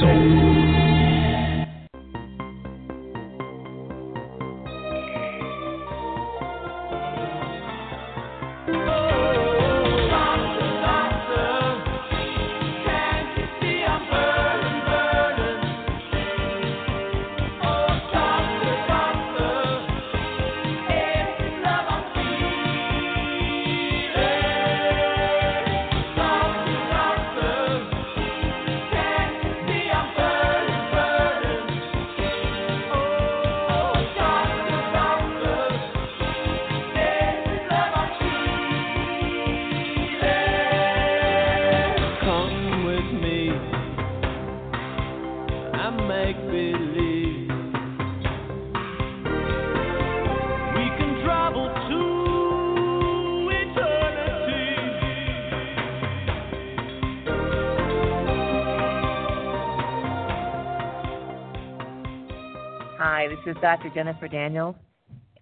soul. Dr. Jennifer Daniels,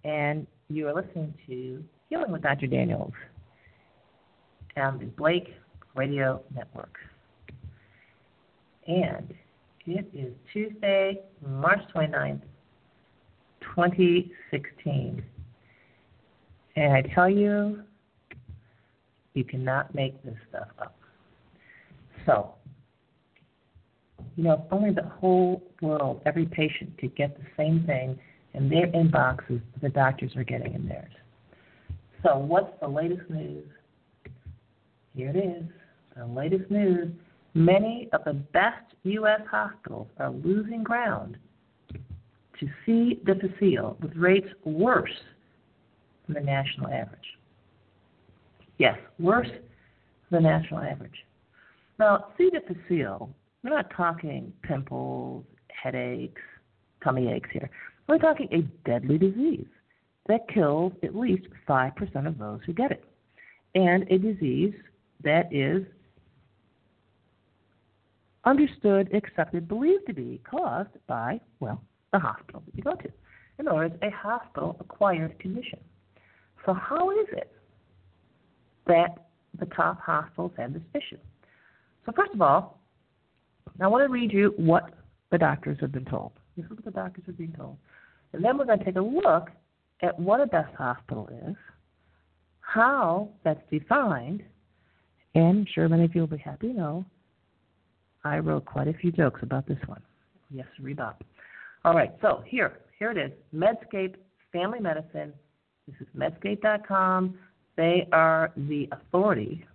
and you are listening to Healing with Dr. Daniels on the Blake Radio Network. And it is Tuesday, March 29th, 2016. And I tell you, you cannot make this stuff up. So, you know, if only the whole world, every patient could get the same thing in their inboxes that the doctors are getting in theirs. So, what's the latest news? Here it is. The latest news many of the best U.S. hospitals are losing ground to C. difficile with rates worse than the national average. Yes, worse than the national average. Now, C. difficile, we're not talking pimples, headaches, tummy aches here. We're talking a deadly disease that kills at least 5% of those who get it, and a disease that is understood, accepted, believed to be caused by, well, the hospital that you go to. In other words, a hospital acquired condition. So, how is it that the top hospitals have this issue? So, first of all, I want to read you what the doctors have been told. This is what the doctors are being told. And then we're going to take a look at what a best hospital is, how that's defined, and I'm sure many of you will be happy to know I wrote quite a few jokes about this one. Yes, Rebop. All right, so here, here it is. Medscape Family Medicine. This is medscape.com. They are the authority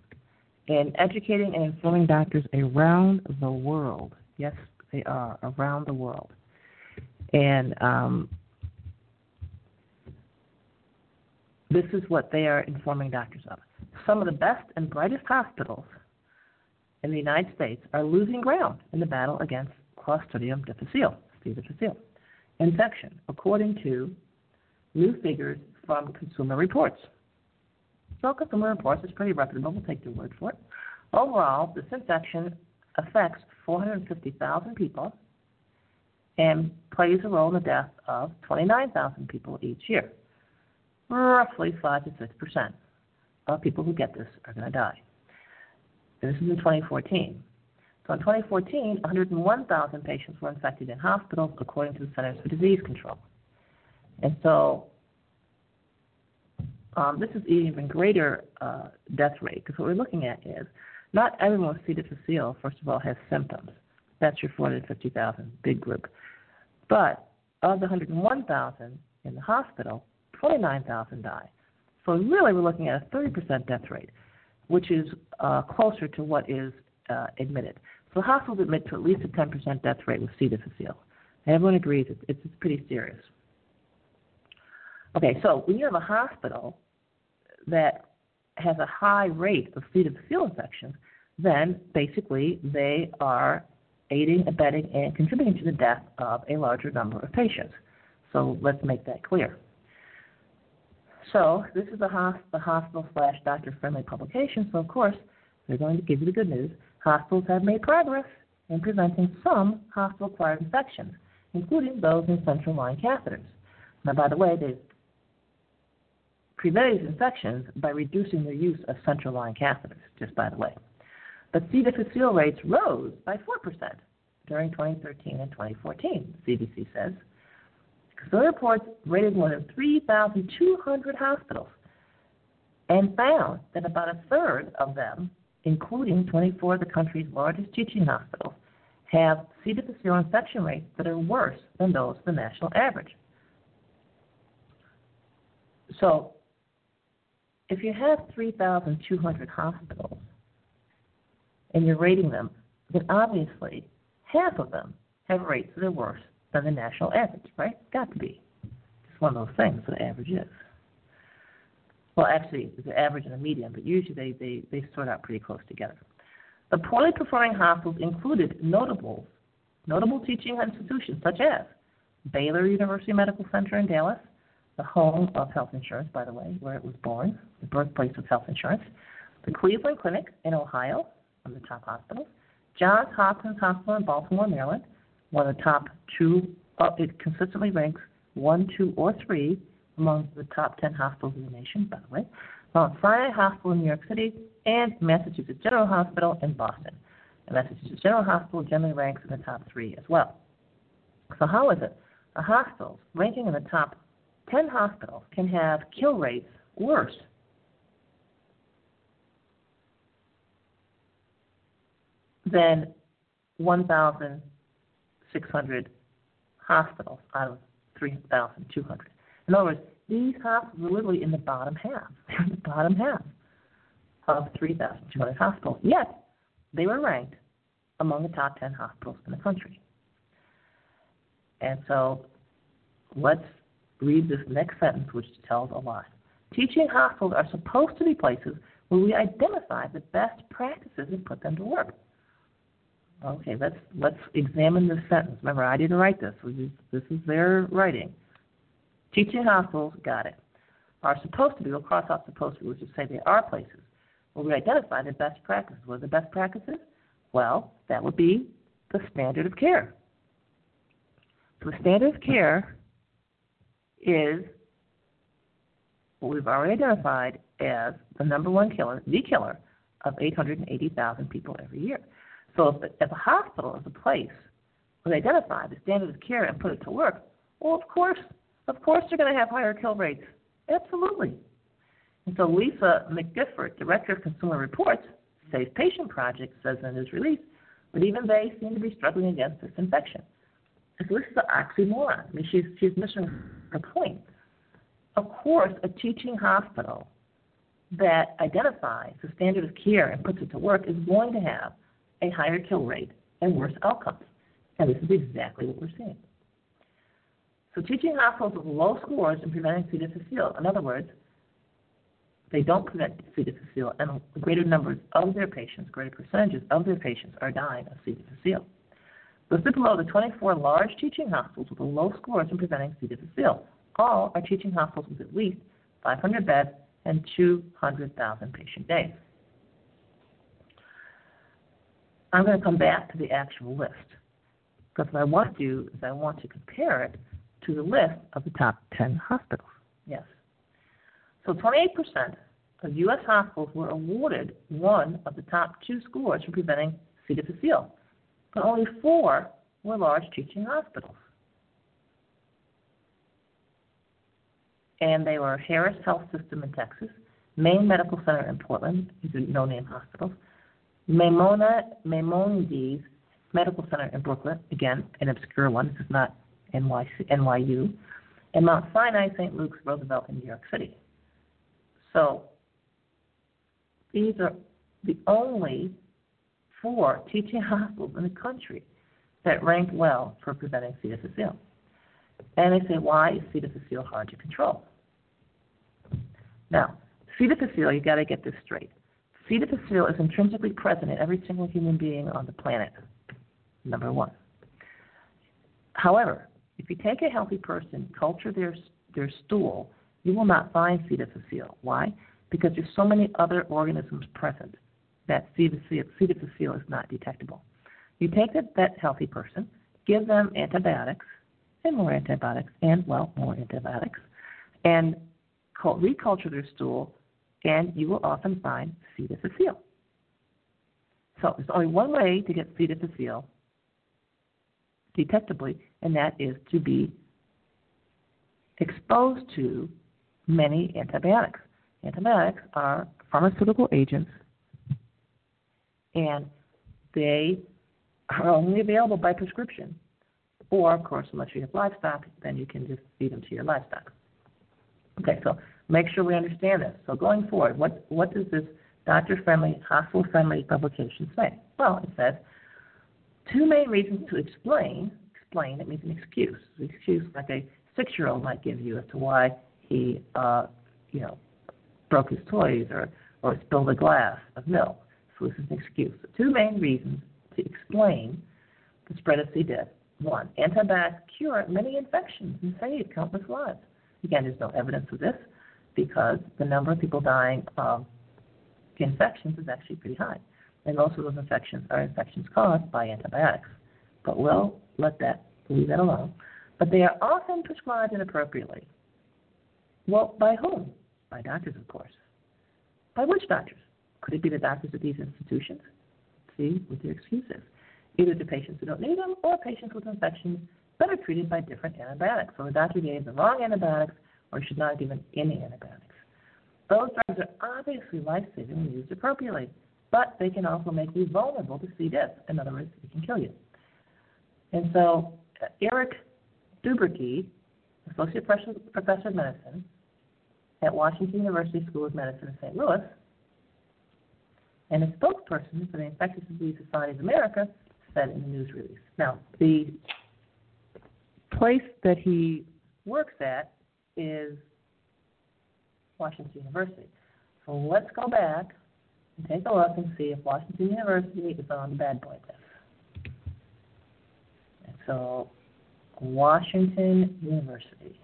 in educating and informing doctors around the world. Yes, they are around the world. And um, this is what they are informing doctors of. Some of the best and brightest hospitals in the United States are losing ground in the battle against Clostridium difficile, difficile, infection, according to new figures from Consumer Reports. So Consumer Reports is pretty reputable. We'll take their word for it. Overall, this infection affects 450,000 people and plays a role in the death of 29,000 people each year. Roughly 5 to 6 percent of people who get this are going to die. And this is in 2014. So in 2014, 101,000 patients were infected in hospitals, according to the Centers for Disease Control. And so um, this is even greater uh, death rate because what we're looking at is not everyone with C. difficile, first of all, has symptoms. That's your 450,000 big group. But of the 101,000 in the hospital, 29,000 die. So really, we're looking at a 30% death rate, which is uh, closer to what is uh, admitted. So hospitals admit to at least a 10% death rate with C. difficile. Everyone agrees it's, it's pretty serious. Okay, so when you have a hospital that has a high rate of C. difficile infections, then basically they are aiding, abetting, and contributing to the death of a larger number of patients. So let's make that clear. So this is the, the hospital slash doctor friendly publication. So of course they're going to give you the good news. Hospitals have made progress in preventing some hospital acquired infections, including those in central line catheters. Now, by the way, they've prevented infections by reducing the use of central line catheters, just by the way. But C. difficile rates rose by 4% during 2013 and 2014, CDC says. The reports rated more than 3,200 hospitals and found that about a third of them, including 24 of the country's largest teaching hospitals, have C. difficile infection rates that are worse than those of the national average. So if you have 3,200 hospitals and you're rating them, then obviously half of them have rates that are worse than the national average, right? Got to be. It's one of those things that average is. Well, actually, it's the average and the median, but usually they, they, they sort out pretty close together. The poorly performing hospitals included notable, notable teaching institutions such as Baylor University Medical Center in Dallas, the home of health insurance, by the way, where it was born, the birthplace of health insurance, the Cleveland Clinic in Ohio, one of the top hospitals, Johns Hopkins Hospital in Baltimore, Maryland, one of the top two, uh, it consistently ranks one, two, or three among the top 10 hospitals in the nation, by the way, Mount Sinai Hospital in New York City, and Massachusetts General Hospital in Boston. And Massachusetts General Hospital generally ranks in the top three as well. So, how is it? A hospital ranking in the top 10 hospitals can have kill rates worse than 1,600 hospitals out of 3,200. In other words, these hospitals are literally in the bottom half. They're in the bottom half of 3,200 hospitals. Yet, they were ranked among the top 10 hospitals in the country. And so, let's read this next sentence, which tells a lot. Teaching hospitals are supposed to be places where we identify the best practices and put them to work. Okay, let's let's examine this sentence. Remember, I didn't write this. This is their writing. Teaching hospitals, got it, are supposed to be, we'll cross out supposed to be, which is say they are places where we identify the best practices. What are the best practices? Well, that would be the standard of care. So the standard of care is what we've already identified as the number one killer, the killer, of 880,000 people every year. So if, if a hospital is a place where they identify the standard of care and put it to work, well, of course, of course they're going to have higher kill rates. Absolutely. And so Lisa McGiffert, Director of Consumer Reports, Safe Patient Project, says in his release but even they seem to be struggling against this infection. So this is an oxymoron. I mean, she's, she's missing her point. Of course, a teaching hospital that identifies the standard of care and puts it to work is going to have a higher kill rate and worse outcomes. And this is exactly what we're seeing. So teaching hospitals with low scores in preventing C. difficile, in other words, they don't prevent C. difficile, and greater numbers of their patients, greater percentages of their patients are dying of C. difficile. Listed below the 24 large teaching hospitals with the low scores in preventing C. difficile. All are teaching hospitals with at least 500 beds and 200,000 patient days. I'm going to come back to the actual list. Because what I want to do is I want to compare it to the list of the top 10 hospitals. Yes. So 28% of U.S. hospitals were awarded one of the top two scores for preventing C. difficile, but only four were large teaching hospitals. And they were Harris Health System in Texas, Maine Medical Center in Portland, these are no-name hospitals, Maimonides Medical Center in Brooklyn, again, an obscure one, this is not NYC, NYU, and Mount Sinai St. Luke's Roosevelt in New York City. So these are the only four teaching hospitals in the country that rank well for preventing C. And they say, why is difficile hard to control? Now, difficile, you've got to get this straight. Difficile is intrinsically present in every single human being on the planet. number one. However, if you take a healthy person, culture their their stool, you will not find difficile. Why? Because there's so many other organisms present that difficile is not detectable. You take that, that healthy person, give them antibiotics, and more antibiotics, and well, more antibiotics, and reculture their stool, and you will often find C. difficile. So there's only one way to get C. difficile detectably, and that is to be exposed to many antibiotics. Antibiotics are pharmaceutical agents, and they are only available by prescription. Or, of course, unless you have livestock, then you can just feed them to your livestock. Okay, so make sure we understand this. So going forward, what, what does this doctor-friendly, hospital-friendly publication say? Well, it says two main reasons to explain. Explain, it means an excuse. An excuse like a six-year-old might give you as to why he, uh, you know, broke his toys or, or spilled a glass of milk. So this is an excuse. So two main reasons to explain the spread of C. diff. One, antibiotics cure many infections and save countless lives. Again, there's no evidence of this because the number of people dying of infections is actually pretty high. And most of those infections are infections caused by antibiotics. But we'll let that leave that alone. But they are often prescribed inappropriately. Well, by whom? By doctors, of course. By which doctors? Could it be the doctors at these institutions? See what their excuse is. Either to patients who don't need them or patients with infections that are treated by different antibiotics. So the doctor gave the wrong antibiotics or should not have given any antibiotics. Those drugs are obviously life-saving when used appropriately, but they can also make you vulnerable to C. diff. In other words, it can kill you. And so uh, Eric Dubberke, Associate Professor of Medicine at Washington University School of Medicine in St. Louis, and a spokesperson for the Infectious Disease Society of America said in the news release. Now, the place that he works at is Washington University. So let's go back and take a look and see if Washington University is on the bad boy list. And so, Washington University.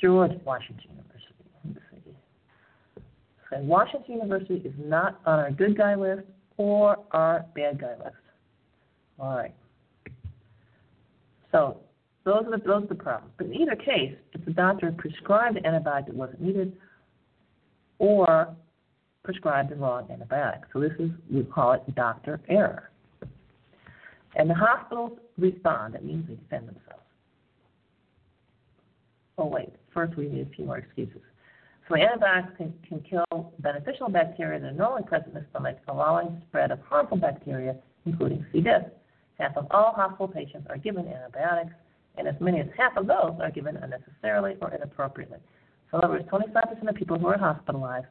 George Washington University. So Washington University is not on our good guy list or our bad guy list. All right. So those are the, those are the problems. But in either case, if the doctor prescribed an antibiotic that wasn't needed, or prescribed the wrong antibiotic. So this is we call it doctor error. And the hospitals respond. That means they defend themselves. Oh wait, first we need a few more excuses. So antibiotics can, can kill beneficial bacteria that are normally present in the stomach, allowing spread of harmful bacteria, including C. diff. Half of all hospital patients are given antibiotics, and as many as half of those are given unnecessarily or inappropriately. So in other words, 25% of people who are hospitalized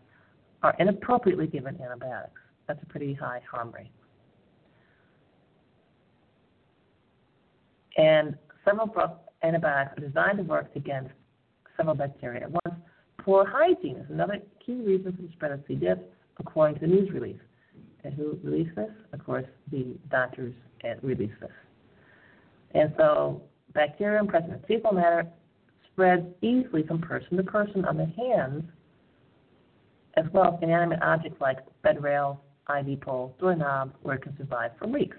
are inappropriately given antibiotics. That's a pretty high harm rate. And several antibiotics are designed to work against several bacteria at once. Poor hygiene is another key reason for the spread of C. according to the news release. And who released this? Of course, the doctors released this. And so Bacterium present in fecal matter spreads easily from person to person on the hands, as well as inanimate objects like bed rails, IV poles, doorknobs, where it can survive for weeks.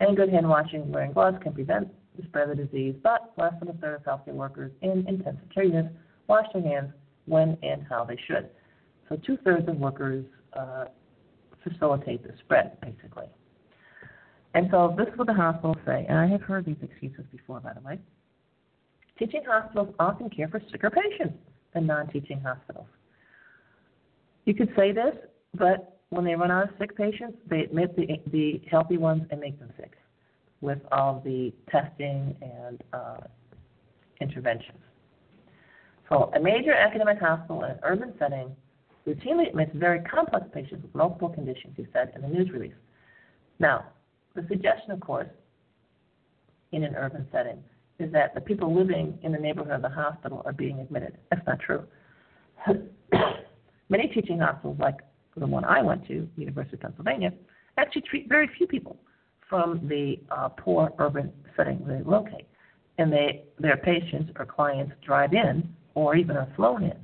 And good hand washing, wearing gloves can prevent the spread of the disease, but less than a third of healthcare workers in intensive care units wash their hands when and how they should. So two thirds of workers uh, facilitate the spread, basically. And so this is what the hospitals say, and I have heard these excuses before, by the way. Teaching hospitals often care for sicker patients than non-teaching hospitals. You could say this, but when they run out of sick patients, they admit the, the healthy ones and make them sick with all the testing and uh, interventions. So a major academic hospital in an urban setting routinely admits very complex patients with multiple conditions, he said in the news release. Now, the suggestion, of course, in an urban setting is that the people living in the neighborhood of the hospital are being admitted. That's not true. Many teaching hospitals, like the one I went to, University of Pennsylvania, actually treat very few people from the uh, poor urban setting where they locate. And they, their patients or clients drive in or even flown in.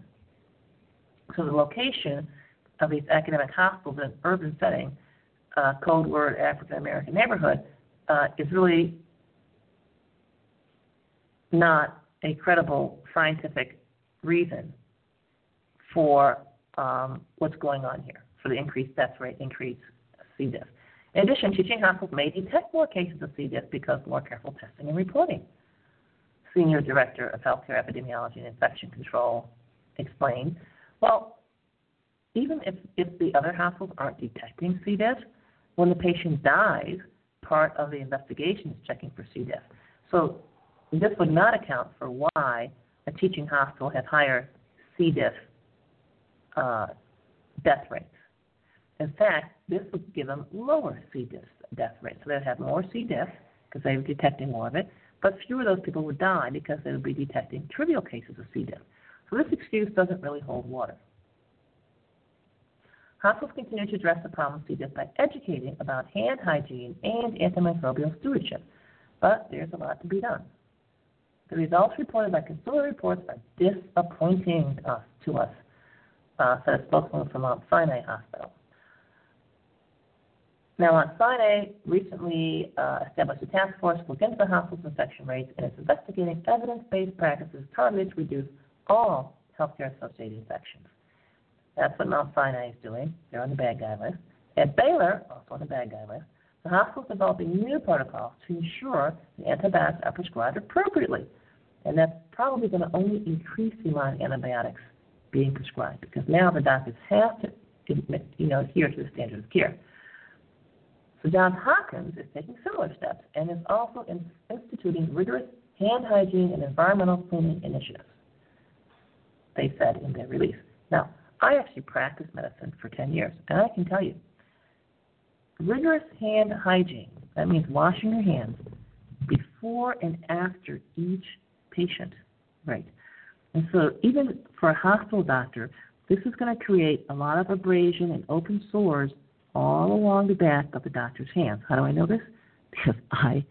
So the location of these academic hospitals in an urban setting, uh, code word African American neighborhood, uh, is really not a credible scientific reason for um, what's going on here, for the increased death rate, increased C. diff. In addition, teaching hospitals may detect more cases of C. diff because more careful testing and reporting. Senior Director of Healthcare Epidemiology and Infection Control explained, well, even if, if the other hospitals aren't detecting C. diff, when the patient dies, part of the investigation is checking for C. diff. So this would not account for why a teaching hospital has higher C. diff uh, death rates. In fact, this would give them lower C. diff death rates. So they'd have more C. diff because they were detecting more of it, but fewer of those people would die because they would be detecting trivial cases of C. diff. So this excuse doesn't really hold water. Hospitals continue to address the problem of C. diff by educating about hand hygiene and antimicrobial stewardship, but there's a lot to be done. The results reported by Consumer Reports are disappointing to us, uh, said a spokesman from Mount Sinai Hospital. Now, Mount Sinai recently uh, established a task force to look into the hospital's infection rates and is investigating evidence-based practices targeted to reduce all healthcare-associated infections. That's what Mount Sinai is doing. They're on the bad guy list. At Baylor, also on the bad guy list, the hospital is developing new protocols to ensure the antibiotics are prescribed appropriately. And that's probably going to only increase the amount of antibiotics being prescribed because now the doctors have to you know, adhere to the standard of care. Johns Hopkins is taking similar steps and is also in, instituting rigorous hand hygiene and environmental cleaning initiatives, they said in their release. Now, I actually practiced medicine for 10 years, and I can tell you, rigorous hand hygiene, that means washing your hands before and after each patient, right? And so, even for a hospital doctor, this is going to create a lot of abrasion and open sores all along the back of the doctor's hands. How do I know this? Because I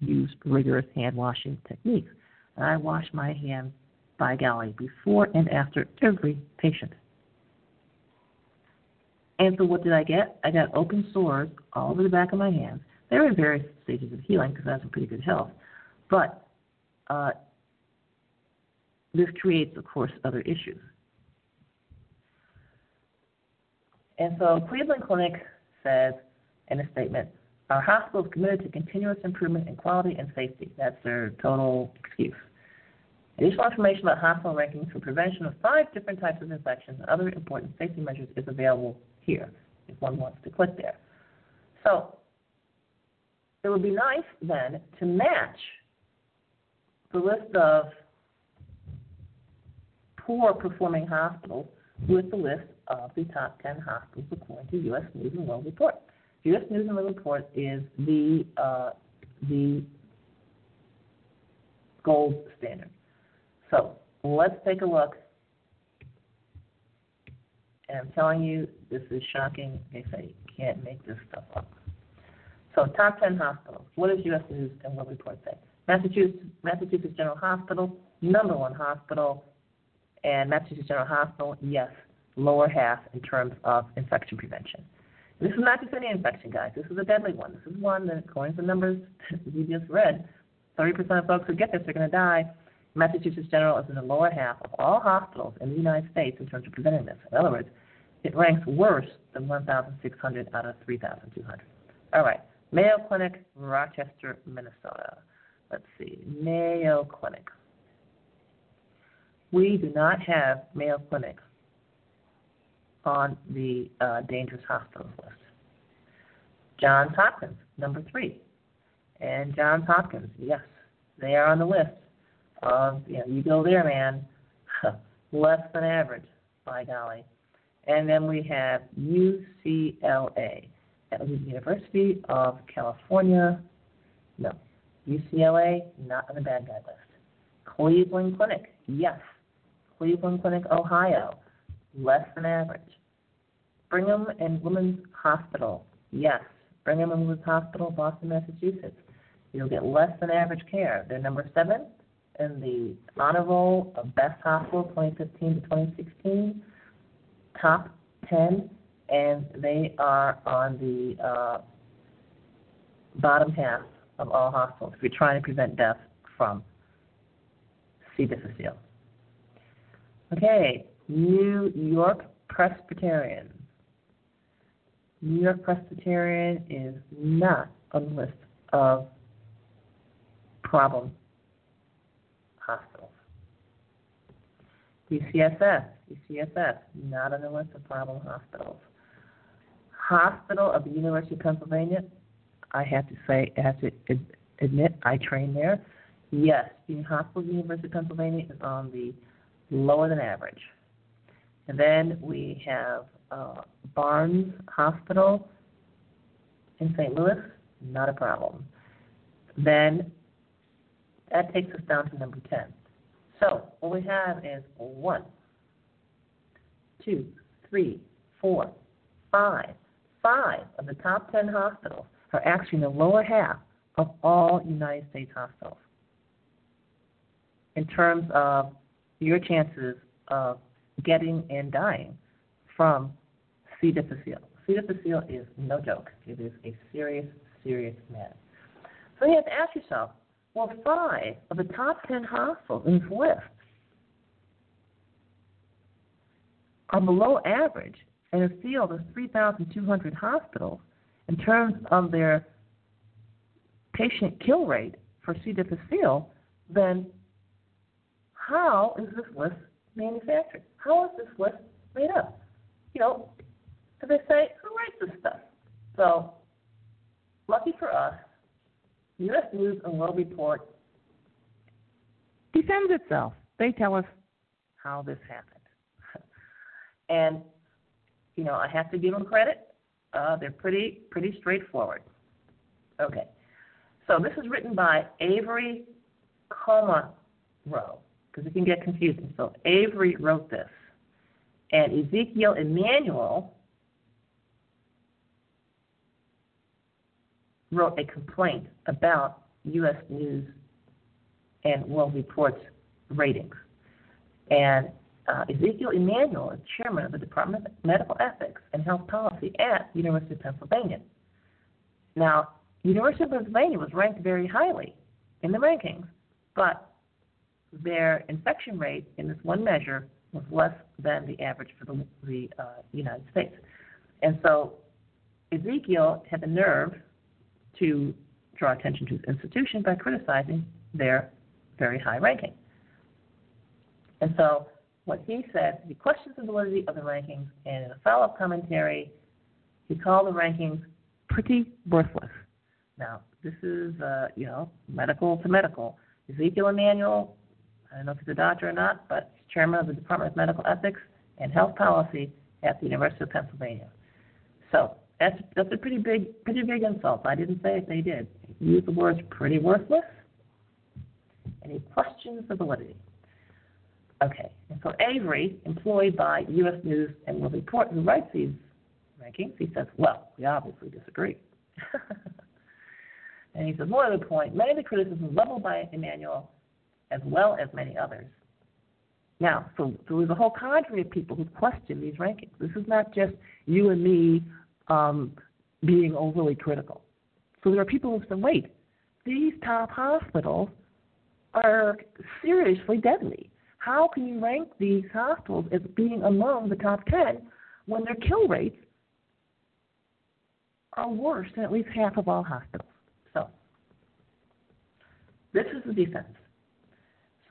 use rigorous hand washing techniques. And I wash my hands, by golly, before and after every patient. And so what did I get? I got open sores all over the back of my hands. They were in various stages of healing because I was in pretty good health. But uh, this creates, of course, other issues. And so Cleveland Clinic says in a statement, our hospital is committed to continuous improvement in quality and safety. That's their total excuse. Additional information about hospital rankings for prevention of five different types of infections and other important safety measures is available here if one wants to click there. So it would be nice then to match the list of poor performing hospitals with the list of the top 10 hospitals according to U.S. News and World Report. U.S. News and World Report is the uh, the gold standard. So let's take a look. And I'm telling you, this is shocking. They say you can't make this stuff up. So top 10 hospitals. What does U.S. News and World Report say? Massachusetts, Massachusetts General Hospital, number one hospital, and Massachusetts General Hospital, yes, lower half in terms of infection prevention. This is not just any infection, guys. This is a deadly one. This is one that, according to the numbers you just read, 30% of folks who get this are going to die. Massachusetts General is in the lower half of all hospitals in the United States in terms of preventing this. In other words, it ranks worse than 1,600 out of 3,200. All right, Mayo Clinic, Rochester, Minnesota. Let's see, Mayo Clinic. We do not have Mayo Clinic on the uh, dangerous hospitals list. Johns Hopkins, number three. And Johns Hopkins, yes, they are on the list of, you know, you go there, man, less than average, by golly. And then we have UCLA. That was the University of California. No. UCLA, not on the bad guy list. Cleveland Clinic, yes. Cleveland Clinic, Ohio, less than average. Brigham and Women's Hospital, yes, Brigham and Women's Hospital, Boston, Massachusetts. You'll get less than average care. They're number seven in the honor roll of best hospital 2015 to 2016, top 10, and they are on the uh, bottom half of all hospitals if you're trying to prevent death from C. difficile. Okay, New York Presbyterian. New York Presbyterian is not on the list of problem hospitals. UCSF, UCSF, not on the list of problem hospitals. Hospital of the University of Pennsylvania, I have to say, I have to admit, I trained there. Yes, the Hospital of the University of Pennsylvania is on the lower than average. And then we have uh, Barnes Hospital in St. Louis, not a problem. Then that takes us down to number 10. So what we have is one, two, three, four, five. Five of the top 10 hospitals are actually in the lower half of all United States hospitals in terms of your chances of getting and dying from C. difficile. C. difficile is no joke. It is a serious, serious matter. So you have to ask yourself, well, five of the top 10 hospitals in this list are below average in a field of 3,200 hospitals in terms of their patient kill rate for C. difficile, then how is this list manufactured? How is this list made up? You know, as they say, who writes this stuff? So, lucky for us, U.S. News and World Report defends itself. They tell us how this happened. and, you know, I have to give them credit. Uh, they're pretty pretty straightforward. Okay. So this is written by Avery Coma Rowe because it can get confusing. So Avery wrote this, and Ezekiel Emanuel wrote a complaint about U.S. News and World Report's ratings. And uh, Ezekiel Emanuel is chairman of the Department of Medical Ethics and Health Policy at University of Pennsylvania. Now, University of Pennsylvania was ranked very highly in the rankings, but their infection rate in this one measure was less than the average for the, the uh, United States. And so Ezekiel had the nerve to draw attention to his institution by criticizing their very high ranking. And so what he said, he questions the validity of the rankings, and in a follow-up commentary, he called the rankings pretty worthless. Now, this is, uh, you know, medical to medical. Ezekiel Emanuel I don't know if he's a doctor or not, but he's chairman of the Department of Medical Ethics and Health Policy at the University of Pennsylvania. So that's that's a pretty big pretty big insult. I didn't say it; they did. Use the words "pretty worthless," Any questions the validity. Okay, and so Avery, employed by U.S. News and World Report, who writes these rankings, he says, "Well, we obviously disagree." and he says, more to the point, many of the criticisms leveled by Emanuel as well as many others. Now, so, so there's a whole cadre of people who question these rankings. This is not just you and me um, being overly critical. So there are people who say, wait, these top hospitals are seriously deadly. How can you rank these hospitals as being among the top 10 when their kill rates are worse than at least half of all hospitals? So, this is the defense.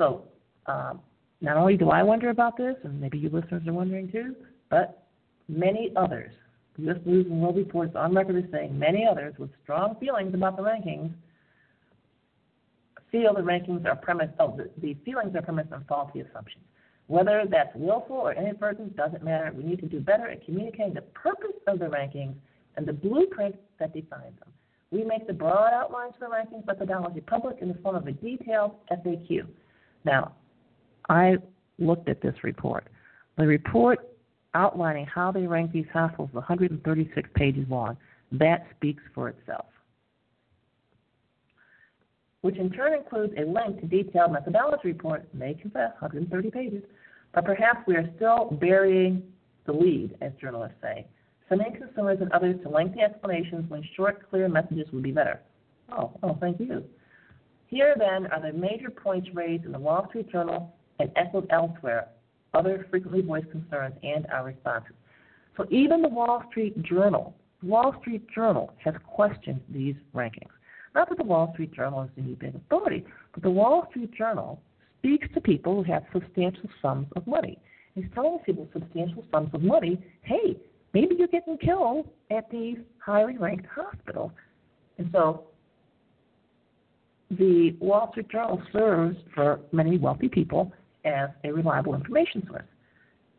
So, um, not only do I wonder about this, and maybe you listeners are wondering too, but many others, U.S. News and World Reports on record is saying many others with strong feelings about the rankings feel the rankings are premised, oh, the, the feelings are premised on faulty assumptions. Whether that's willful or inadvertent doesn't matter. We need to do better at communicating the purpose of the rankings and the blueprint that defines them. We make the broad outlines for the rankings methodology public in the form of a detailed FAQ. Now, I looked at this report. The report outlining how they rank these hospitals is 136 pages long. That speaks for itself. Which in turn includes a link to detailed methodology report, may confess 130 pages, but perhaps we are still burying the lead, as journalists say, sending consumers and others to lengthy explanations when short, clear messages would be better. Oh, oh, thank you. Here then are the major points raised in the Wall Street Journal and echoed elsewhere, other frequently voiced concerns and our responses. So even the Wall Street Journal, the Wall Street Journal has questioned these rankings. Not that the Wall Street Journal is any big authority, but the Wall Street Journal speaks to people who have substantial sums of money. He's telling people substantial sums of money, hey, maybe you're getting killed at these highly ranked hospitals. And so the Wall Street Journal serves for many wealthy people as a reliable information source.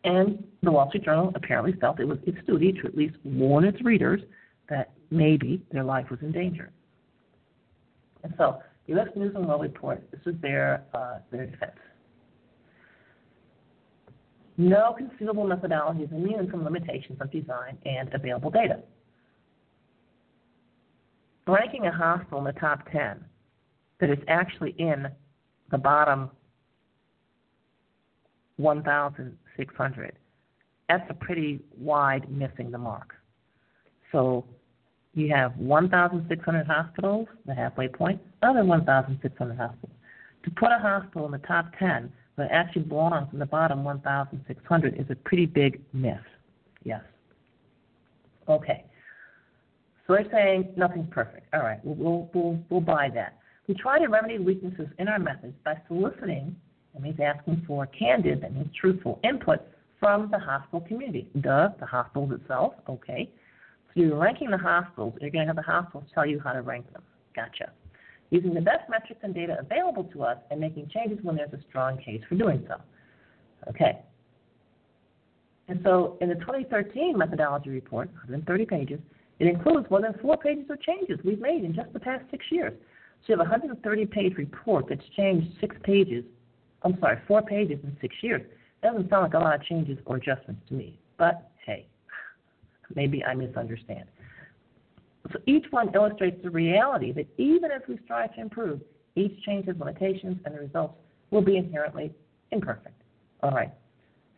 And the Wall Street Journal apparently felt it was its duty to at least warn its readers that maybe their life was in danger. And so, the U.S. News and World Report, this is their, uh, their defense. No conceivable methodology is immune from limitations of design and available data. Ranking a hospital in the top 10 that is actually in the bottom 1,600, that's a pretty wide missing the mark. So you have 1,600 hospitals, the halfway point, other 1,600 hospitals. To put a hospital in the top 10 that actually belongs in the bottom 1,600 is a pretty big miss. Yes. Okay. So they're saying nothing's perfect. All right, we'll, we'll, we'll, we'll buy that. We try to remedy weaknesses in our methods by soliciting, that means asking for candid, that means truthful input from the hospital community. Duh, the hospitals itself, okay. So you're ranking the hospitals, you're going to have the hospitals tell you how to rank them. Gotcha. Using the best metrics and data available to us and making changes when there's a strong case for doing so. Okay. And so in the 2013 methodology report, 130 pages, it includes more than four pages of changes we've made in just the past six years. You have a 130 page report that's changed six pages, I'm sorry, four pages in six years. Doesn't sound like a lot of changes or adjustments to me. But hey, maybe I misunderstand. So each one illustrates the reality that even as we strive to improve, each change has limitations and the results will be inherently imperfect. All right.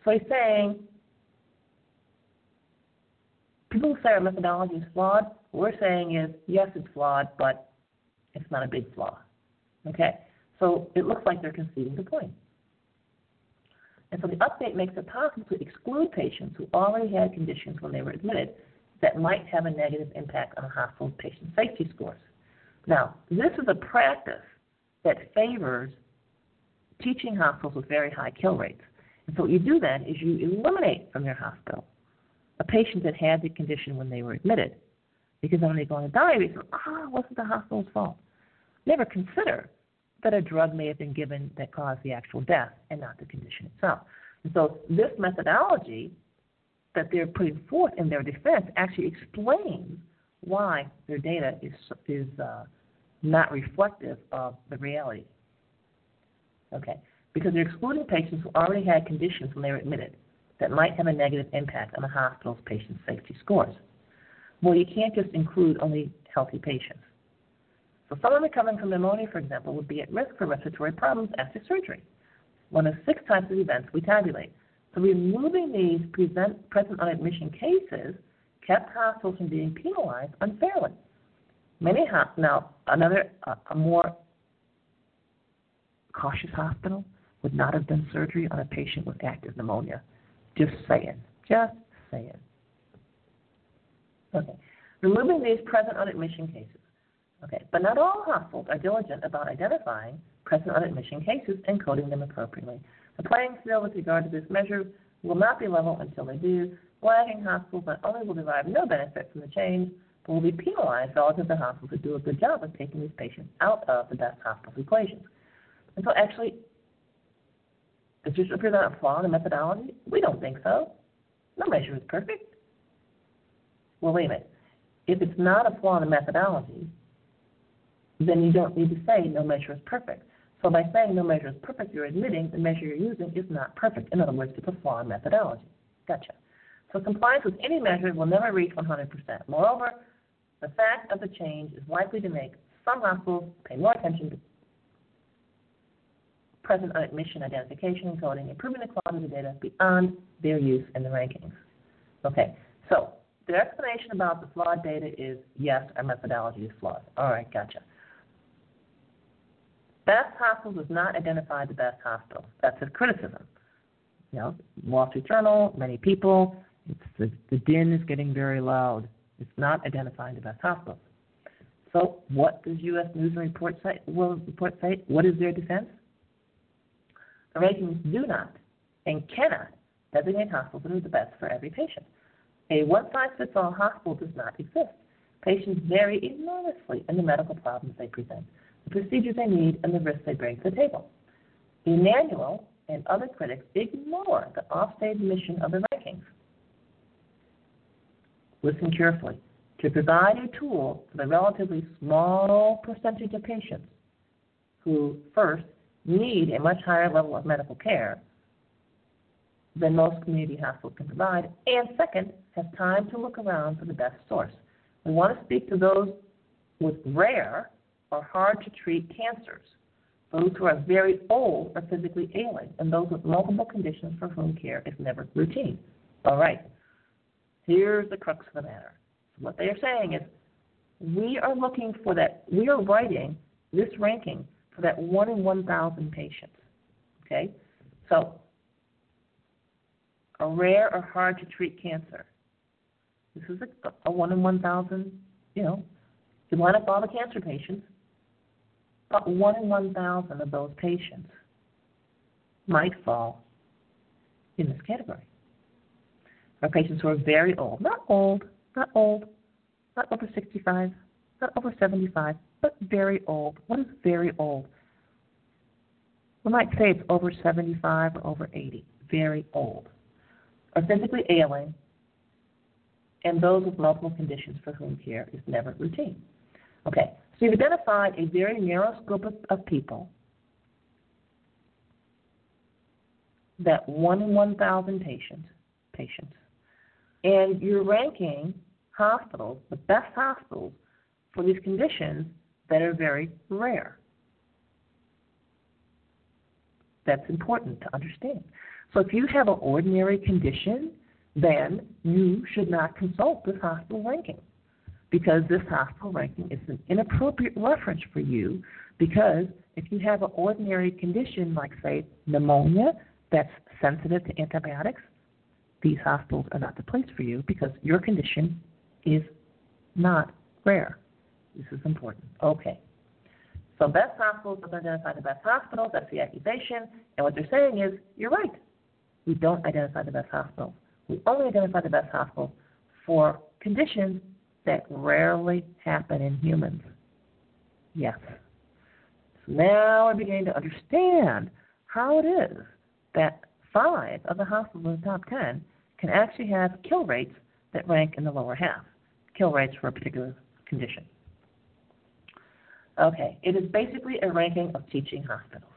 So he's saying people say our methodology is flawed, what we're saying is yes, it's flawed, but it's not a big flaw. Okay? So it looks like they're conceding the point. And so the update makes it possible to exclude patients who already had conditions when they were admitted that might have a negative impact on a hospital's patient safety scores. Now, this is a practice that favors teaching hospitals with very high kill rates. And so what you do then is you eliminate from your hospital a patient that had the condition when they were admitted. Because then when they go on a diary, say, ah, oh, wasn't the hospital's fault. Never consider that a drug may have been given that caused the actual death and not the condition itself. And so this methodology that they're putting forth in their defense actually explains why their data is is uh, not reflective of the reality. Okay, because they're excluding patients who already had conditions when they were admitted that might have a negative impact on the hospital's patient safety scores. Well, you can't just include only healthy patients. So someone recovering from pneumonia, for example, would be at risk for respiratory problems after surgery. One of six types of events we tabulate. So removing these present, present on admission cases kept hospitals from being penalized unfairly. Many ho- now another uh, a more cautious hospital would not have done surgery on a patient with active pneumonia. Just saying. Just saying. Okay. Removing these present on admission cases. Okay. But not all hospitals are diligent about identifying present on admission cases and coding them appropriately. The playing field with regard to this measure will not be level until they do. Lagging hospitals not only will derive no benefit from the change, but will be penalized relative to hospitals who do a good job of taking these patients out of the best hospital equations. And so actually, does this represent a flaw in the methodology? We don't think so. No measure is perfect. Well, wait a minute. If it's not a flaw in the methodology, then you don't need to say no measure is perfect. So by saying no measure is perfect, you're admitting the measure you're using is not perfect. In other words, it's a flaw in methodology. Gotcha. So compliance with any measure will never reach 100%. Moreover, The fact of the change is likely to make some hospitals pay more attention to present admission identification and coding, improving the quality of the data beyond their use in the rankings. Okay, so the explanation about the flawed data is yes, our methodology is flawed. All right, gotcha. Best hospitals does not identify the best hospital. That's a criticism. You know, Wall Street Journal, many people, the, the din is getting very loud. It's not identifying the best hospitals. So what does U.S. News and Report say? Will report say? What is their defense? The rankings do not and cannot designate hospitals that are the best for every patient. A one-size-fits-all hospital does not exist. Patients vary enormously in the medical problems they present, procedures they need, and the risks they bring to the table. Emanuel and other critics ignore the offstage mission of the rankings. Listen carefully. To provide a tool for the relatively small percentage of patients who, first, need a much higher level of medical care than most community hospitals can provide, and second, have time to look around for the best source. We want to speak to those with rare or hard to treat cancers, those who are very old or physically ailing, and those with multiple conditions for whom care is never routine. All right, here's the crux of the matter. What they are saying is we are looking for that, we are writing this ranking for that 1 in 1,000 patients. Okay? So, a rare or hard to treat cancer. This is a, a 1 in 1,000, you know, you line up all the cancer patients, about 1 in 1,000 of those patients might fall in this category. Are patients who are very old, not old, not old, not over 65, not over 75, but very old. What is very old? We might say it's over 75 or over 80, very old. Are physically ailing, and those with multiple conditions for whom care is never routine. Okay, so you've identified a very narrow scope of, of people that one in 1,000 patients, patients, and you're ranking hospitals, the best hospitals, for these conditions that are very rare. That's important to understand. So if you have an ordinary condition, then you should not consult this hospital ranking because this hospital ranking is an inappropriate reference for you because if you have an ordinary condition like, say, pneumonia that's sensitive to antibiotics, these hospitals are not the place for you because your condition is not rare. This is important. Okay. So best hospitals don't identify the best hospitals. That's the accusation. And what they're saying is, you're right. We don't identify the best hospitals. We only identify the best hospitals for conditions that rarely happen in humans. Yes. So now I'm beginning to understand how it is that five of the hospitals in the top ten can actually have kill rates that rank in the lower half, kill rates for a particular condition. Okay, it is basically a ranking of teaching hospitals.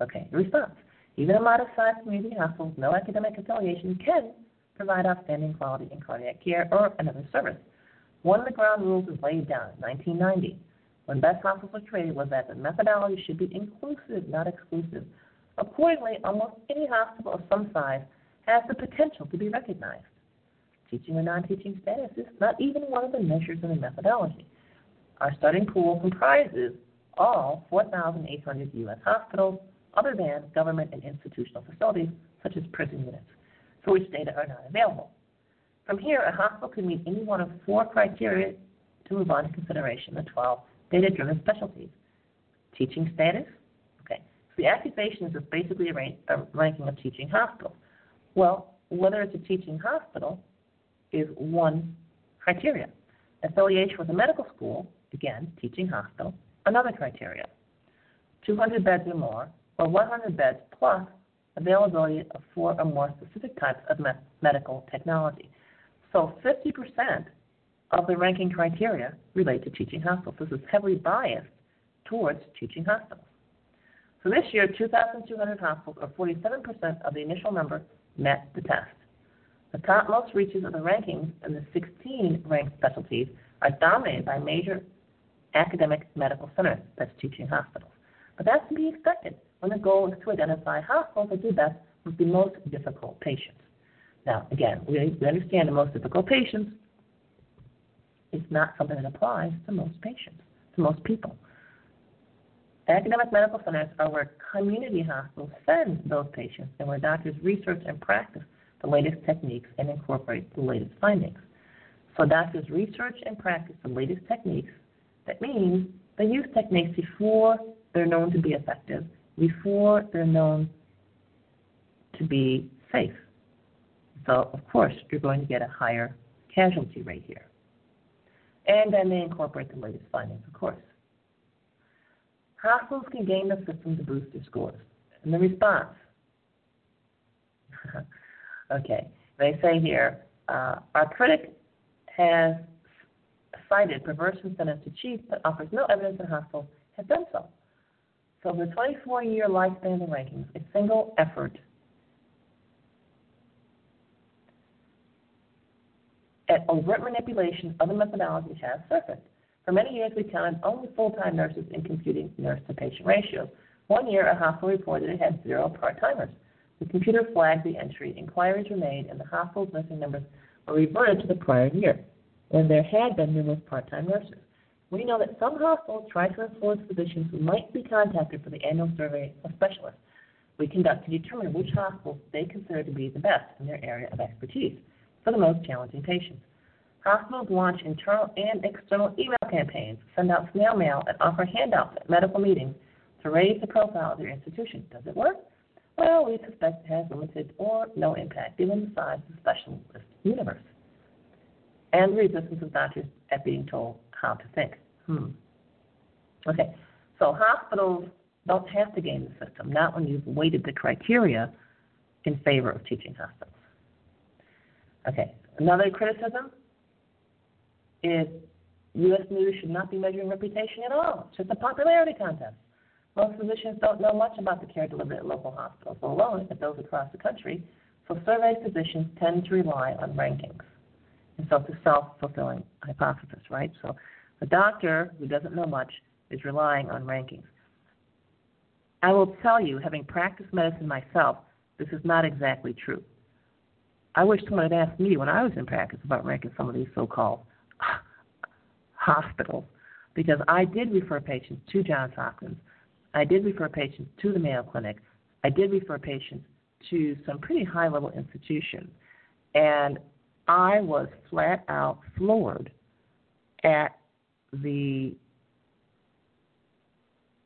Okay, response. Even a modest sized community hospital with no academic affiliation can provide outstanding quality in cardiac care or another service. One of the ground rules was laid down in 1990 when best hospitals were created was that the methodology should be inclusive, not exclusive. Accordingly, almost any hospital of some size has the potential to be recognized. Teaching or non-teaching status is not even one of the measures in the methodology. Our starting pool comprises all 4,800 U.S. hospitals, other than government and institutional facilities, such as prison units, for which data are not available. From here, a hospital could meet any one of four criteria to move on to consideration the 12 data-driven specialties. Teaching status, okay. So the accusation is basically a, rank, a ranking of teaching hospitals. Well, whether it's a teaching hospital is one criteria. Affiliation with a medical school, again, teaching hospital, another criteria. 200 beds or more, or 100 beds plus availability of four or more specific types of me- medical technology. So 50% of the ranking criteria relate to teaching hospitals. This is heavily biased towards teaching hospitals. So this year, 2,200 hospitals, or 47% of the initial number, met the test. The topmost reaches of the rankings in the 16 ranked specialties are dominated by major academic medical centers, that's teaching hospitals. But that's to be expected when the goal is to identify hospitals that do best with the most difficult patients. Now, again, we, we understand the most difficult patients is not something that applies to most patients, to most people. Academic medical centers are where community hospitals send those patients and where doctors research and practice the latest techniques and incorporate the latest findings. So doctors research and practice the latest techniques. That means they use techniques before they're known to be effective, before they're known to be safe. So, of course, you're going to get a higher casualty rate here. And then they incorporate the latest findings, of course. Hospitals can game the system to boost their scores. And the response okay, they say here uh, our critic has cited perverse incentives to cheat, but offers no evidence that hospitals have done so. So, the 24 year lifespan of the rankings, a single effort at overt manipulation of the methodology has surfaced. For many years, we counted only full-time nurses in computing nurse-to-patient ratios. One year, a hospital reported it had zero part-timers. The computer flagged the entry, inquiries were made, and the hospital's nursing numbers were reverted to the prior year, when there had been numerous part-time nurses. We know that some hospitals try to influence physicians who might be contacted for the annual survey of specialists we conduct to determine which hospitals they consider to be the best in their area of expertise for the most challenging patients. Hospitals launch internal and external email campaigns, send out snail mail, and offer handouts at medical meetings to raise the profile of their institution. Does it work? Well, we suspect it has limited or no impact given the size of the specialist universe and the resistance of doctors at being told how to think. Hmm. Okay, so hospitals don't have to game the system, not when you've weighted the criteria in favor of teaching hospitals. Okay, another criticism is U.S. News should not be measuring reputation at all. It's just a popularity contest. Most physicians don't know much about the care delivered at local hospitals, alone at those across the country, so surveyed physicians tend to rely on rankings. And so it's a self-fulfilling hypothesis, right? So a doctor who doesn't know much is relying on rankings. I will tell you, having practiced medicine myself, this is not exactly true. I wish someone had asked me when I was in practice about ranking some of these so-called hospitals, because I did refer patients to Johns Hopkins. I did refer patients to the Mayo Clinic. I did refer patients to some pretty high-level institutions, and I was flat out floored at the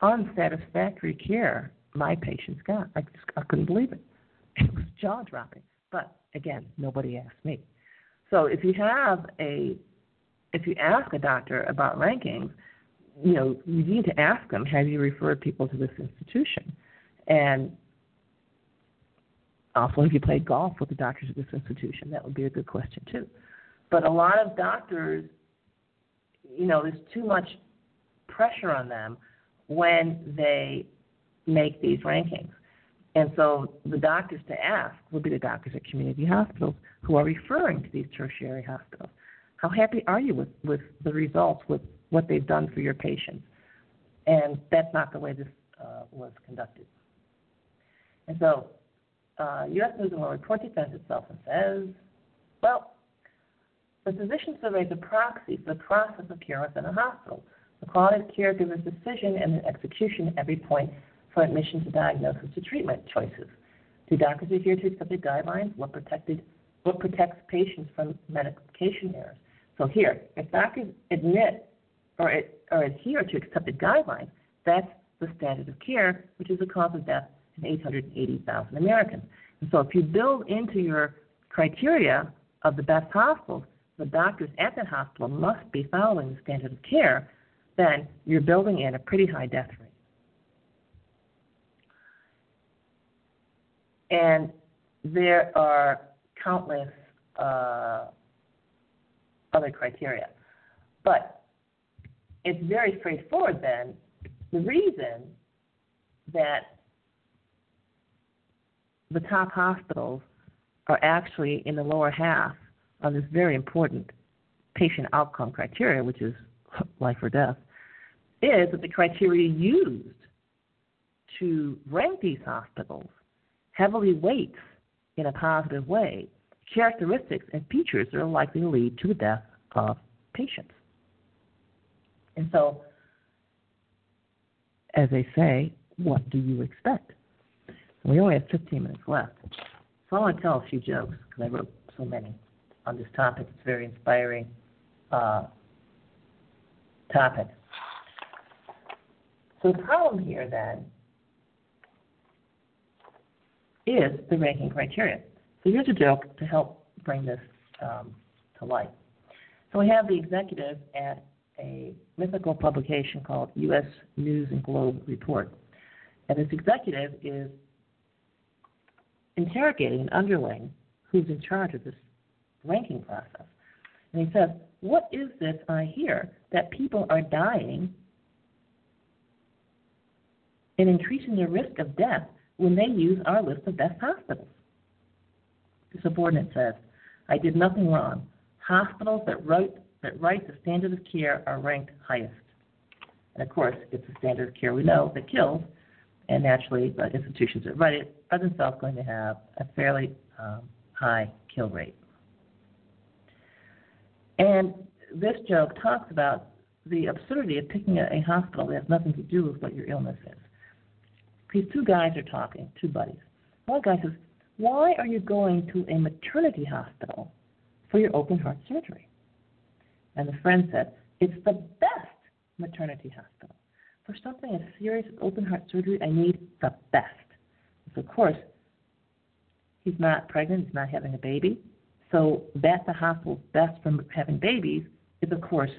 unsatisfactory care my patients got. I just I couldn't believe it. It was jaw dropping. But again, nobody asked me. So if you have a if you ask a doctor about rankings, you know, you need to ask them, have you referred people to this institution? And also, have you played golf with the doctors at this institution? That would be a good question too. But a lot of doctors, you know, there's too much pressure on them when they make these rankings. And so the doctors to ask would be the doctors at community hospitals who are referring to these tertiary hospitals. How happy are you with, with the results, with what they've done for your patients? And that's not the way this uh, was conducted. And so uh, U.S. News and World Report defends itself and says, well, the physician survey is a proxy for the process of care within a hospital. The quality of care caregiver's decision and the execution at every point for admission to diagnosis to treatment choices. Do doctors adhere to accepted guidelines? What protected what protects patients from medication errors? So here, if doctors admit or, or adhere to accepted guidelines, that's the standard of care, which is the cause of death in 880,000 Americans. And so if you build into your criteria of the best hospitals, the doctors at that hospital must be following the standard of care, then you're building in a pretty high death rate. And there are countless uh, other criteria. But it's very straightforward then. The reason that the top hospitals are actually in the lower half of this very important patient outcome criteria, which is life or death, is that the criteria used to rank these hospitals heavily weights in a positive way characteristics and features that are likely to lead to the death of patients. And so, as they say, what do you expect? We only have 15 minutes left. So I want to tell a few jokes because I wrote so many on this topic. It's a very inspiring uh, topic. So the problem here then is the ranking criteria. So here's a joke to help bring this um, to light. So we have the executive at a mythical publication called U.S. News and Globe Report. And this executive is interrogating an underling who's in charge of this ranking process. And he says, What is this I hear that people are dying and increasing their risk of death when they use our list of best hospitals? The subordinate says, I did nothing wrong. Hospitals that write, that write the standard of care are ranked highest. And of course, it's the standard of care we know that kills, and naturally, the institutions that write it are themselves going to have a fairly um, high kill rate. And this joke talks about the absurdity of picking a, a hospital that has nothing to do with what your illness is. These two guys are talking, two buddies. One guy says, Why are you going to a maternity hospital for your open heart surgery? And the friend said, It's the best maternity hospital. For something as serious as open heart surgery, I need the best. So, of course, he's not pregnant, he's not having a baby. So, that the hospital's best for having babies is, of course,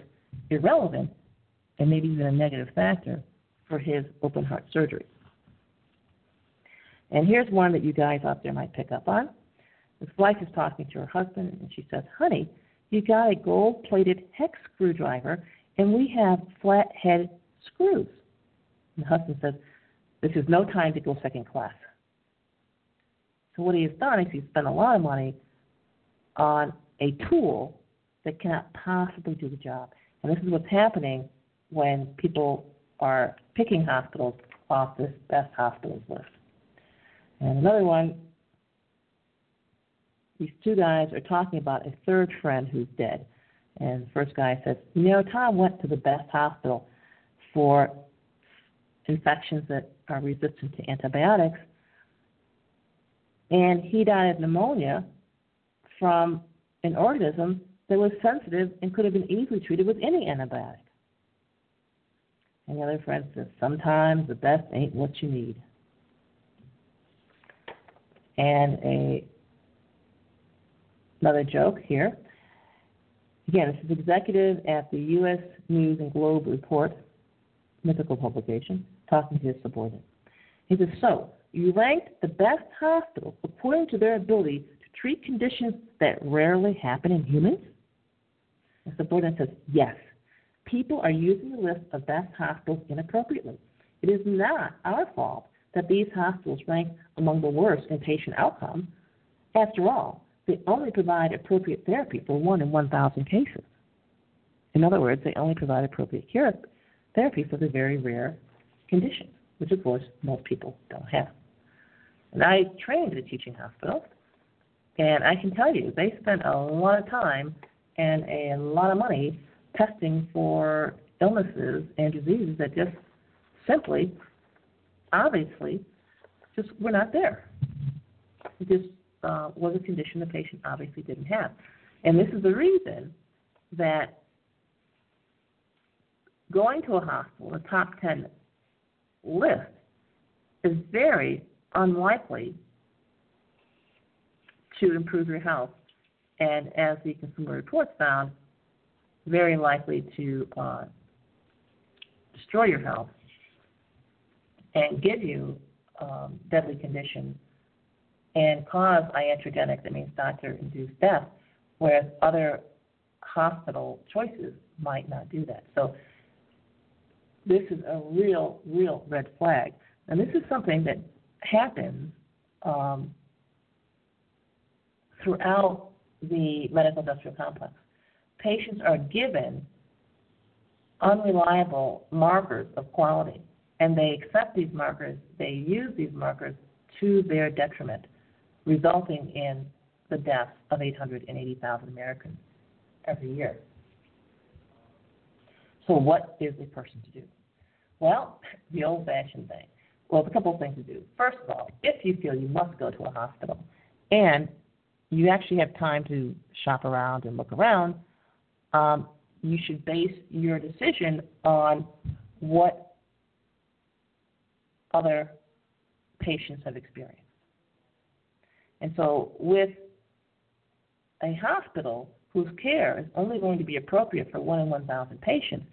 irrelevant and maybe even a negative factor for his open heart surgery. And here's one that you guys out there might pick up on. This wife is talking to her husband, and she says, Honey, you got a gold plated hex screwdriver, and we have flat head screws. And the husband says, This is no time to go second class. So, what he has done is he's spent a lot of money on a tool that cannot possibly do the job. And this is what's happening when people are picking hospitals off this best hospitals list. And another one, these two guys are talking about a third friend who's dead. And the first guy says, You know, Tom went to the best hospital for infections that are resistant to antibiotics. And he died of pneumonia from an organism that was sensitive and could have been easily treated with any antibiotic. And the other friend says, Sometimes the best ain't what you need and a another joke here. Again, this is executive at the U.S. News and Globe Report, mythical publication, talking to his subordinate. He says, "So you ranked the best hospitals according to their ability to treat conditions that rarely happen in humans." The subordinate says, "Yes. People are using the list of best hospitals inappropriately. It is not our fault that these hospitals rank among the worst in patient outcome. After all, they only provide appropriate therapy for one in 1,000 cases. In other words, they only provide appropriate care therapy for the very rare conditions, which of course most people don't have. And I trained at a teaching hospital, and I can tell you they spent a lot of time and a lot of money testing for illnesses and diseases that just simply obviously just were not there. Just uh, was a condition the patient obviously didn't have. And this is the reason that going to a hospital, a top 10 list, is very unlikely to improve your health. And as the Consumer Reports found, very likely to uh, destroy your health and give you um, deadly conditions and cause iatrogenic, that means doctor induced death, whereas other hospital choices might not do that. So this is a real, real red flag. And this is something that happens um, throughout the medical industrial complex. patients are given unreliable markers of quality, and they accept these markers, they use these markers to their detriment, resulting in the deaths of 880,000 Americans every year. So, what is a person to do? Well, the old fashioned thing. Well, there's a couple of things to do. First of all, if you feel you must go to a hospital and you actually have time to shop around and look around, um, you should base your decision on what other patients have experienced. And so, with a hospital whose care is only going to be appropriate for one in 1,000 patients,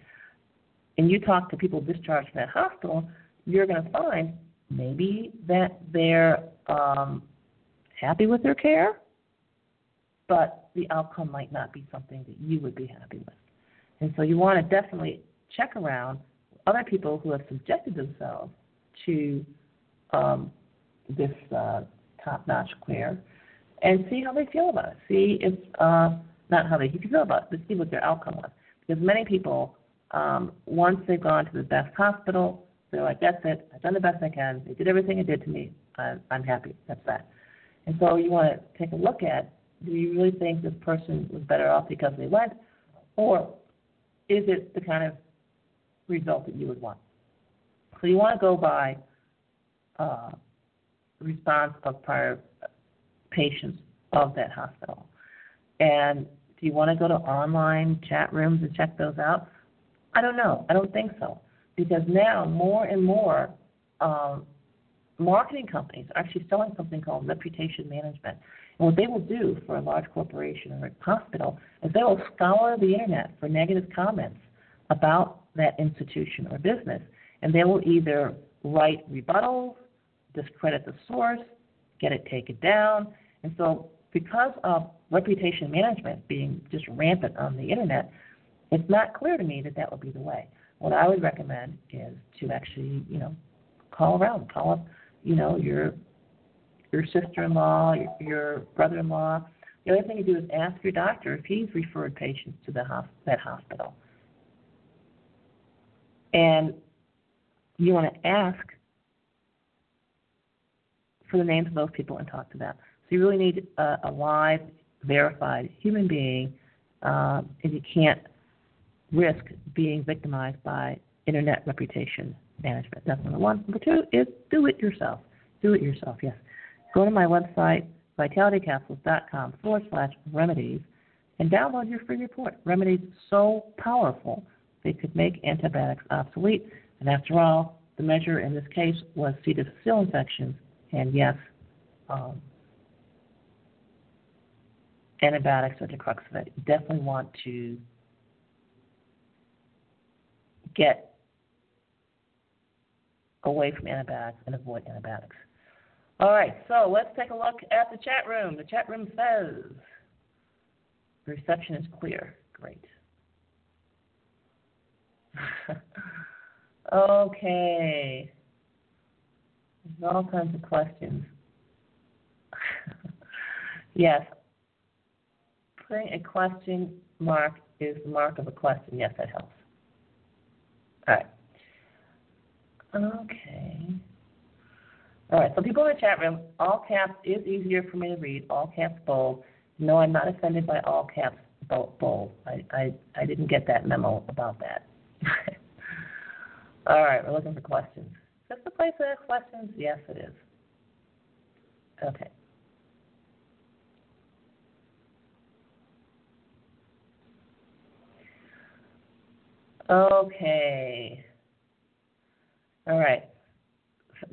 and you talk to people discharged from that hospital, you're going to find maybe that they're um, happy with their care, but the outcome might not be something that you would be happy with. And so you want to definitely check around other people who have subjected themselves to um, this uh, top-notch care and see how they feel about it. See if uh, not how they feel about it, but see what their outcome was. Because many people, um, once they've gone to the best hospital, they're like, "That's it. I've done the best I can. They did everything they did to me. I'm, I'm happy. That's that." And so you want to take a look at: Do you really think this person was better off because they went, or is it the kind of result that you would want? So you want to go by uh, response of prior patients of that hospital. And do you want to go to online chat rooms and check those out? I don't know. I don't think so. Because now more and more um, marketing companies are actually selling something called reputation management. And what they will do for a large corporation or a hospital is they will scour the internet for negative comments about that institution or business. And they will either write rebuttals, discredit the source, get it taken down. And so, because of reputation management being just rampant on the internet, it's not clear to me that that would be the way. What I would recommend is to actually, you know, call around, call up, you know, your your sister-in-law, your, your brother-in-law. The other thing to do is ask your doctor if he's referred patients to the that hospital. And you want to ask for the names of those people and talk to them. So you really need a, a live, verified human being um, if you can't risk being victimized by internet reputation management. That's number one. Number two is do it yourself. Do it yourself, yes. Go to my website, vitalitycapsules.com forward slash remedies, and download your free report. Remedies so powerful they could make antibiotics obsolete. And after all, the measure in this case was C. difficile infections, and yes, um, antibiotics are the crux of it. You definitely want to get away from antibiotics and avoid antibiotics. All right, so let's take a look at the chat room. The chat room says the reception is clear. Great. okay. There's all kinds of questions. yes. Putting a question mark is the mark of a question. Yes, that helps. All right. Okay. All right, so people in the chat room, all caps is easier for me to read. All caps bold. No, I'm not offended by all caps bold. I, I, I didn't get that memo about that. all right, we're looking for questions. Is this the place to ask questions? Yes, it is. Okay. Okay. All right.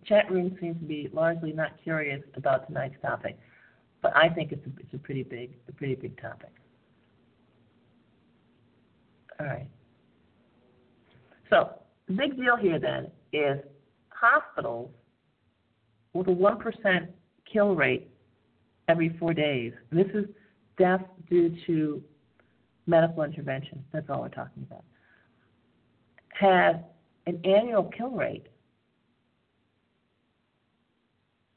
Chat room seems to be largely not curious about tonight's topic, but I think it's a, it's a pretty big a pretty big topic. All right. So big deal here then is hospitals with a one percent kill rate every four days. And this is death due to medical intervention. That's all we're talking about have an annual kill rate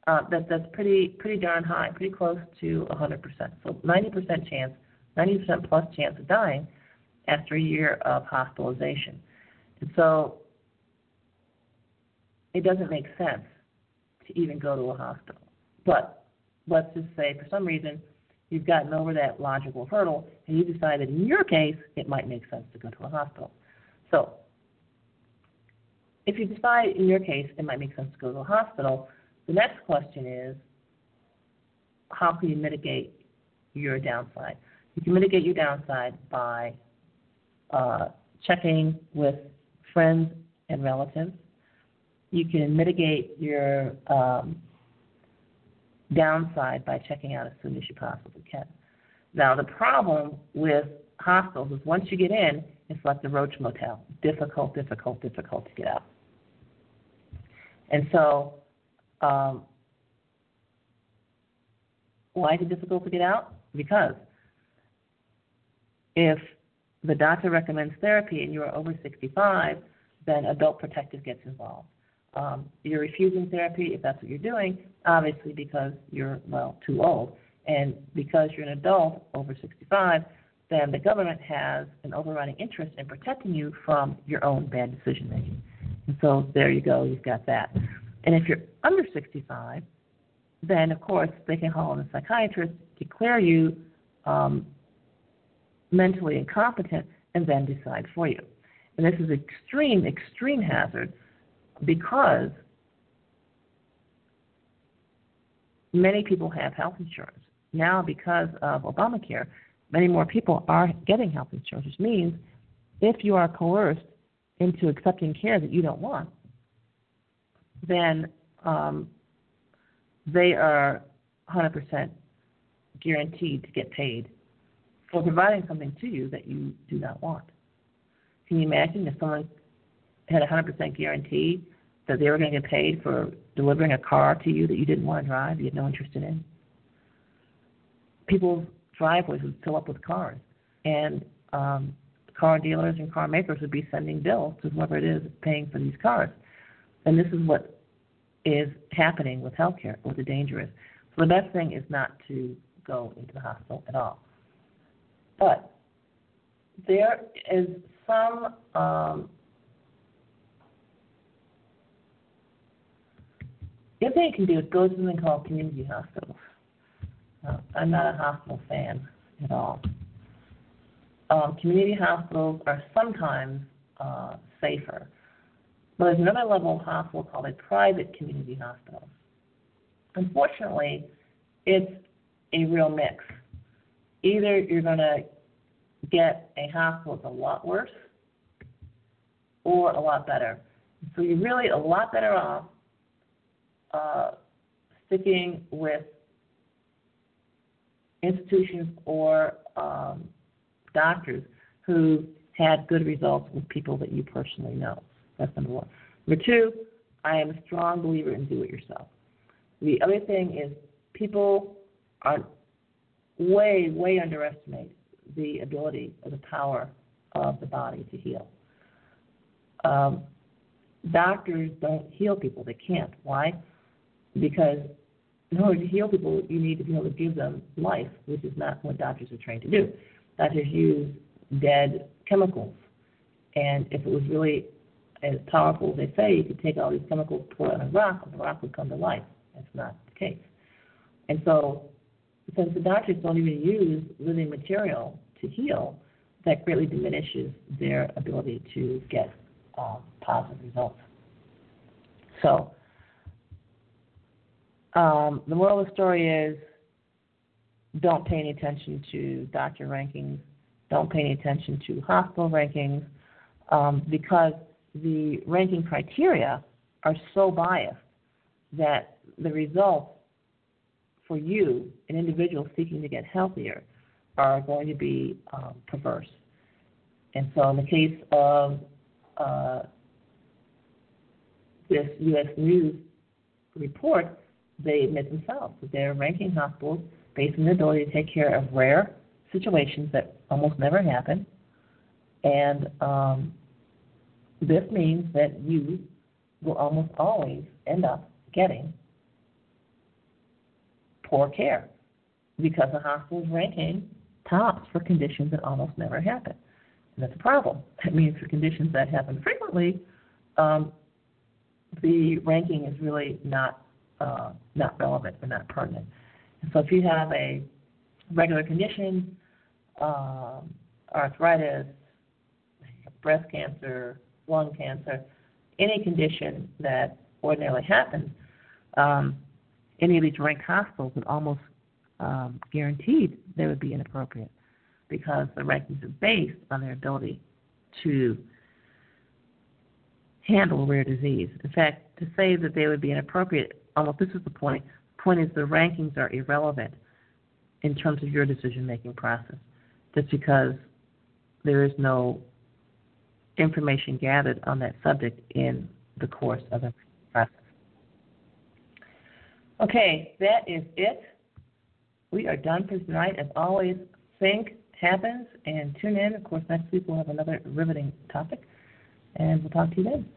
uh, that that's pretty pretty darn high, pretty close to 100%. So 90% chance 90% plus chance of dying after a year of hospitalization. So it doesn't make sense to even go to a hospital. But let's just say for some reason you've gotten over that logical hurdle and you decide that in your case it might make sense to go to a hospital. So if you decide in your case it might make sense to go to a hospital, the next question is how can you mitigate your downside? You can mitigate your downside by uh, checking with friends and relatives. You can mitigate your um, downside by checking out as soon as you possibly can. Now, the problem with hostels is once you get in, it's like the Roach Motel difficult, difficult, difficult to get out. And so, um, why is it difficult to get out? Because if the doctor recommends therapy and you are over 65, then adult protective gets involved. Um, you're refusing therapy if that's what you're doing, obviously because you're, well, too old. And because you're an adult over 65, then the government has an overriding interest in protecting you from your own bad decision making. And so there you go, you've got that. And if you're under 65, then of course they can call in a psychiatrist, declare you um, mentally incompetent, and then decide for you. And this is extreme, extreme hazard because many people have health insurance. Now, because of Obamacare, many more people are getting health insurance, which means if you are coerced into accepting care that you don't want, then um, they are 100% guaranteed to get paid for providing something to you that you do not want. Can you imagine if someone had a 100% guarantee that they were going to get paid for delivering a car to you that you didn't want to drive, you had no interest in? People's driveways would fill up with cars, and um, car dealers and car makers would be sending bills to whoever it is paying for these cars. And this is what is happening with healthcare, what the danger is. So the best thing is not to go into the hospital at all. But there is some um, other thing you can do is go to something called community hospitals. Uh, I'm not a hospital fan at all. Um, community hospitals are sometimes uh, safer, but there's another level of hospital called a private community hospital. Unfortunately, it's a real mix. Either you're going to get a hospital that's a lot worse or a lot better. So you're really a lot better off uh, sticking with institutions or um, doctors who had good results with people that you personally know. That's number one. Number two, I am a strong believer in do it yourself. The other thing is people are way, way underestimate the ability or the power of the body to heal. Um, doctors don't heal people. They can't. Why? Because in order to heal people, you need to be able to give them life, which is not what doctors are trained to do. Doctors use dead chemicals. And if it was really as powerful as they say, you could take all these chemicals, pour it on a rock, and the rock would come to life. That's not the case. And so, since the doctors don't even use living material to heal, that greatly diminishes their ability to get um, positive results. So, um, the moral of the story is don't pay any attention to doctor rankings, don't pay any attention to hospital rankings, um, because the ranking criteria are so biased that the results for you, an individual seeking to get healthier, are going to be um, perverse. And so, in the case of uh, this U.S. News report, they admit themselves that they're ranking hospitals based on their ability to take care of rare situations that almost never happen. And um, this means that you will almost always end up getting poor care because the hospital is ranking tops for conditions that almost never happen. And that's a problem. That means for conditions that happen frequently, um, the ranking is really not uh, not relevant or not pertinent. And so if you have a regular condition, um, arthritis, breast cancer, lung cancer, any condition that ordinarily happens, um, any of these ranked hospitals would almost um, guaranteed they would be inappropriate because the rankings are based on their ability to handle rare disease. In fact, to say that they would be inappropriate, almost this is the point. The point is the rankings are irrelevant in terms of your decision making process, just because there is no information gathered on that subject in the course of the process. Okay, that is it. We are done for tonight. As always, think happens and tune in. Of course, next week we'll have another riveting topic, and we'll talk to you then.